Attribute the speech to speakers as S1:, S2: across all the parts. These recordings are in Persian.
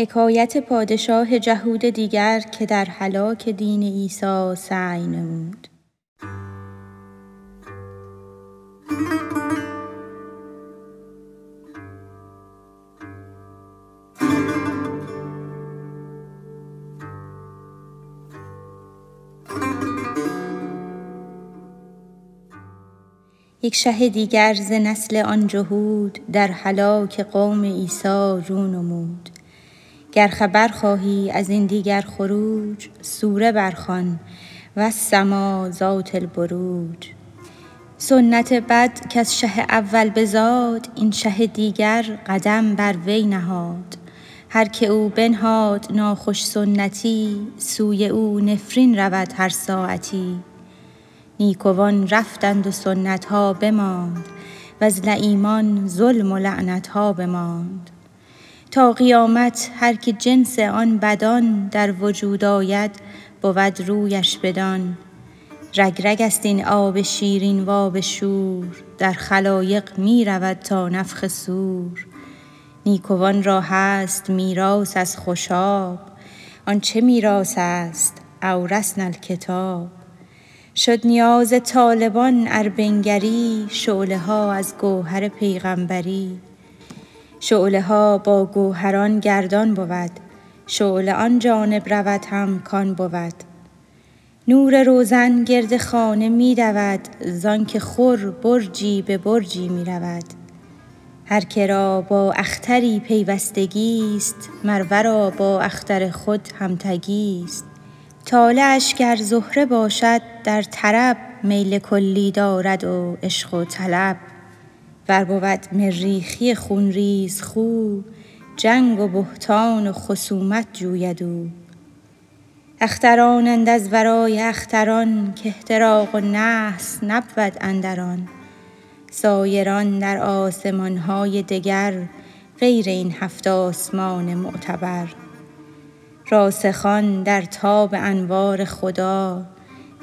S1: حکایت پادشاه جهود دیگر که در هلاک دین عیسی سعی نمود. یک شه دیگر ز نسل آن جهود در هلاک قوم عیسی رو نمود. گر خبر خواهی از این دیگر خروج سوره برخوان. والسما ذات البروج. سنت بد کز شه اول بزاد این شه دیگر قدم بر وی نهاد. هر که او بنهاد ناخوش سنتی سوی او نفرین رود هر ساعتی. نیکوان رفتند و سنت ها بماند وز لییمان ظلم و لعنت ها بماند. تا قیامت هر که جنس آن بدان در وجود آید بود رویش بدان. رگ رگ است این آب شیرین و آب شور در خلایق می رود تا نفخ صور نیکوان را هست میراث از خوشاب آن چه میراث است؟ اورثنا الکتاب. شد نیاز طالبان ار بنگری شعله ها از گوهر پیغامبری شعله ها با گوهران گردان بود. شعله آن جانب رود هم کان بود. نور روزن گرد خانه می دود زانک خور برجی به برجی می رود. هر که را با اختری پیوستگی است مر ورا با اختر خود همتگی است. طالعش گر زهره باشد در طرب میل کلی دارد و عشق و طلب. ور بود مریخی خون ریز خو جنگ و بهتان و خصومت جوید او. اخترانند از ورای اختران کاحتراق و نحس نبود اندر آن. سایران در آسمان های دگر غیر این هفت آسمان معتبر. راسخان در تاب انوار خدا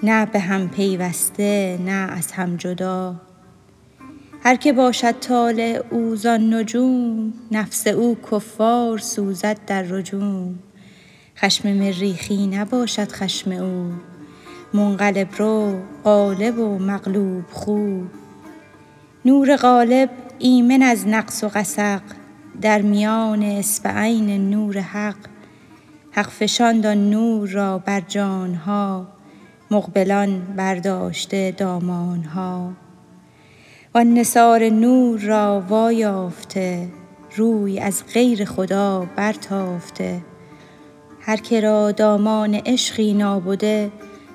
S1: نه به هم پیوسته نه از هم جدا. هر که باشد طالع او زان نجوم نفس او کفار سوزد در رجوم. خشم مریخی نباشد خشم او منقلب رو غالب و مغلوب خو. نور غالب ایمن از نقص و غسق در میان اصبعین نور حق. حق فشاند آن نور را بر جان ها مقبلان برداشته دامان وان نثار نور را وایافته روی از غیر خدا برتافته. هر که را دامان عشقی نابده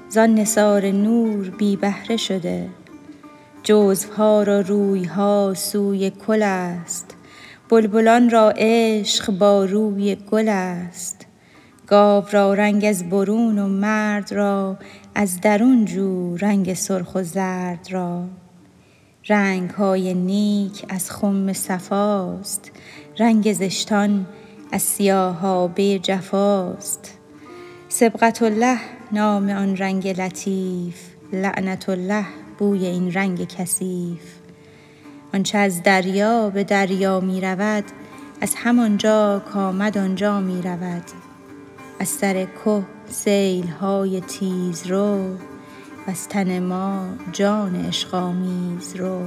S1: زان نثار نور بی بهره شده. جزو ها را روی ها سوی کل است بلبلان را عشق با روی گل است. گاو را رنگ از برون و مرد را از درون جو رنگ سرخ و زرد را. رنگ های نیک از خم صفاست. رنگ زشتان از سیاهابه جفاست. صبغة الله نام آن رنگ لطیف لعنة الله بوی این رنگ کثیف. آنچ از دریا به دریا می رود از همان جا کآمد آن جا می رود. از سر که سیل های تیزرو از تن ما جان اشقامیز رو.